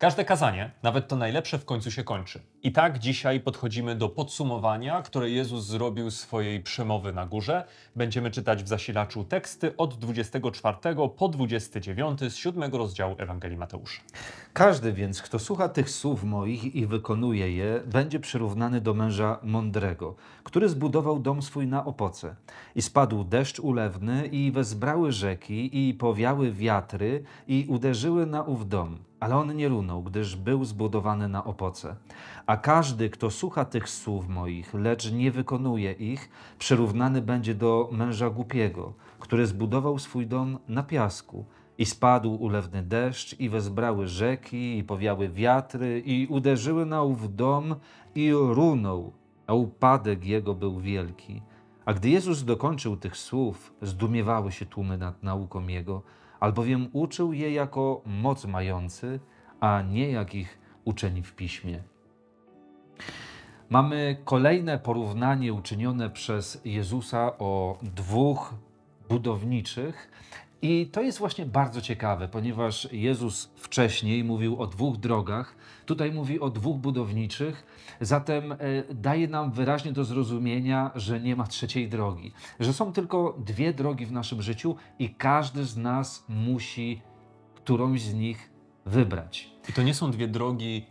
Każde kazanie, nawet to najlepsze, w końcu się kończy. I tak dzisiaj podchodzimy do podsumowania, które Jezus zrobił swojej przemowy na górze. Będziemy czytać w zasilaczu teksty od 24 po 29 z 7 rozdziału Ewangelii Mateusza. Każdy więc, kto słucha tych słów moich i wykonuje je, będzie przyrównany do męża mądrego, który zbudował dom swój na opoce. I spadł deszcz ulewny, i wezbrały rzeki, i powiały wiatry, i uderzyły na ów dom. Ale on nie runął, gdyż był zbudowany na opoce. A każdy, kto słucha tych słów moich, lecz nie wykonuje ich, przyrównany będzie do męża głupiego, który zbudował swój dom na piasku. I spadł ulewny deszcz, i wezbrały rzeki, i powiały wiatry, i uderzyły na ów dom, i runął, a upadek jego był wielki. A gdy Jezus dokończył tych słów, zdumiewały się tłumy nad nauką Jego, albowiem uczył je jako moc mający, a nie jak ich uczeni w piśmie. Mamy kolejne porównanie uczynione przez Jezusa o dwóch budowniczych. I to jest właśnie bardzo ciekawe, ponieważ Jezus wcześniej mówił o dwóch drogach, tutaj mówi o dwóch budowniczych, zatem e, daje nam wyraźnie do zrozumienia, że nie ma trzeciej drogi, że są tylko dwie drogi w naszym życiu i każdy z nas musi którąś z nich wybrać. I to nie są dwie drogi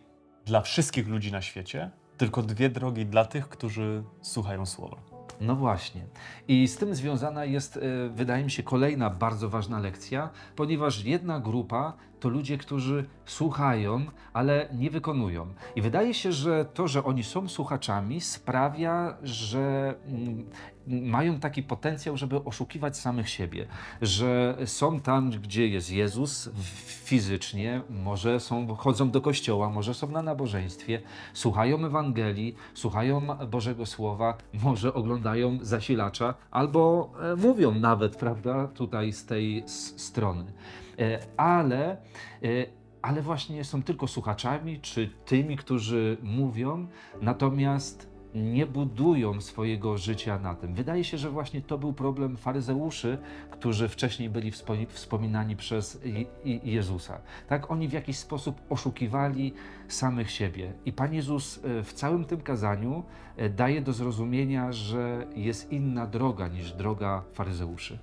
dla wszystkich ludzi na świecie, tylko dwie drogi dla tych, którzy słuchają słowa. No właśnie. I z tym związana jest, e, wydaje mi się, kolejna bardzo ważna lekcja, ponieważ jedna grupa to ludzie, którzy słuchają, ale nie wykonują. I wydaje się, że to, że oni są słuchaczami, sprawia, że mm, mają taki potencjał, żeby oszukiwać samych siebie, że są tam, gdzie jest Jezus fizycznie, może są, chodzą do kościoła, może są na nabożeństwie, słuchają Ewangelii, słuchają Bożego Słowa, może oglądają zasilacza, albo e, mówią nawet, prawda, tutaj z tej strony. E, ale, e, ale właśnie są tylko słuchaczami, czy tymi, którzy mówią, natomiast nie budują swojego życia na tym. Wydaje się, że właśnie to był problem faryzeuszy, którzy wcześniej byli wspominani przez Jezusa. Tak, oni w jakiś sposób oszukiwali samych siebie. I Pan Jezus e, w całym tym kazaniu daje do zrozumienia, że jest inna droga niż droga faryzeuszy.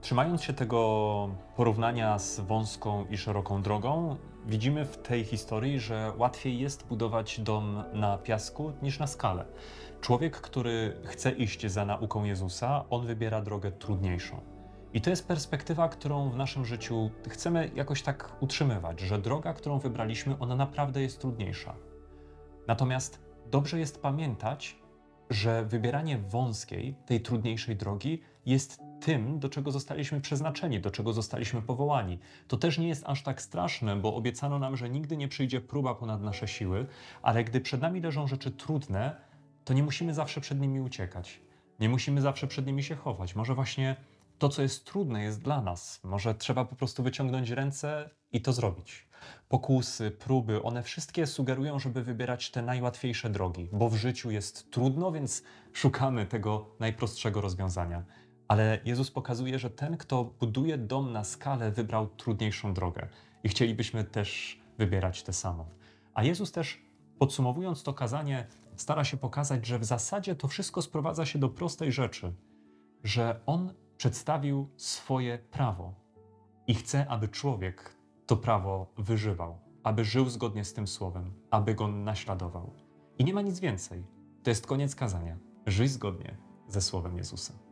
Trzymając się tego porównania z wąską i szeroką drogą, widzimy w tej historii, że łatwiej jest budować dom na piasku niż na skale. Człowiek, który chce iść za nauką Jezusa, on wybiera drogę trudniejszą. I to jest perspektywa, którą w naszym życiu chcemy jakoś tak utrzymywać, że droga, którą wybraliśmy, ona naprawdę jest trudniejsza. Natomiast dobrze jest pamiętać, że wybieranie wąskiej, tej trudniejszej drogi jest tym, do czego zostaliśmy przeznaczeni, do czego zostaliśmy powołani. To też nie jest aż tak straszne, bo obiecano nam, że nigdy nie przyjdzie próba ponad nasze siły, ale gdy przed nami leżą rzeczy trudne, to nie musimy zawsze przed nimi uciekać. Nie musimy zawsze przed nimi się chować. Może właśnie to, co jest trudne, jest dla nas. Może trzeba po prostu wyciągnąć ręce i to zrobić. Pokusy, próby, one wszystkie sugerują, żeby wybierać te najłatwiejsze drogi, bo w życiu jest trudno, więc szukamy tego najprostszego rozwiązania. Ale Jezus pokazuje, że ten, kto buduje dom na skalę, wybrał trudniejszą drogę. I chcielibyśmy też wybierać tę samą. A Jezus też, podsumowując to kazanie, stara się pokazać, że w zasadzie to wszystko sprowadza się do prostej rzeczy, że On przedstawił swoje prawo i chce, aby człowiek to prawo wyżywał, aby żył zgodnie z tym słowem, aby go naśladował. I nie ma nic więcej. To jest koniec kazania. Żyj zgodnie ze słowem Jezusa.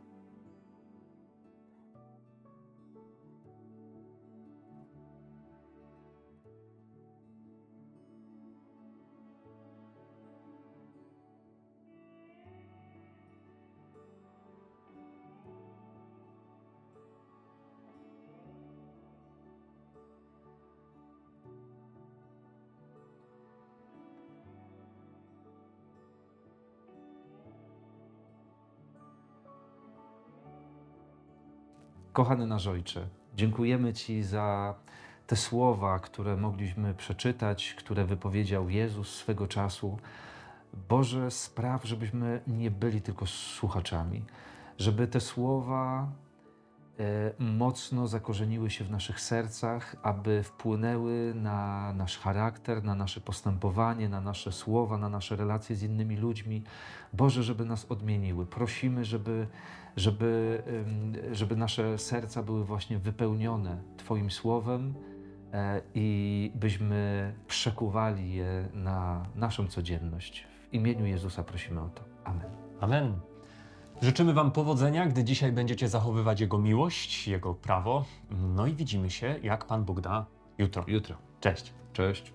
Kochany nasz Ojcze, dziękujemy Ci za te słowa, które mogliśmy przeczytać, które wypowiedział Jezus swego czasu. Boże, spraw, żebyśmy nie byli tylko słuchaczami, żeby te słowa mocno zakorzeniły się w naszych sercach, aby wpłynęły na nasz charakter, na nasze postępowanie, na nasze słowa, na nasze relacje z innymi ludźmi. Boże, żeby nas odmieniły. Prosimy, żeby, żeby, żeby nasze serca były właśnie wypełnione Twoim słowem e, i byśmy przekuwali je na naszą codzienność. W imieniu Jezusa prosimy o to. Amen. Amen. Życzymy Wam powodzenia, gdy dzisiaj będziecie zachowywać Jego miłość, Jego prawo. No i widzimy się, jak Pan Bóg da jutro. Jutro. Cześć. Cześć.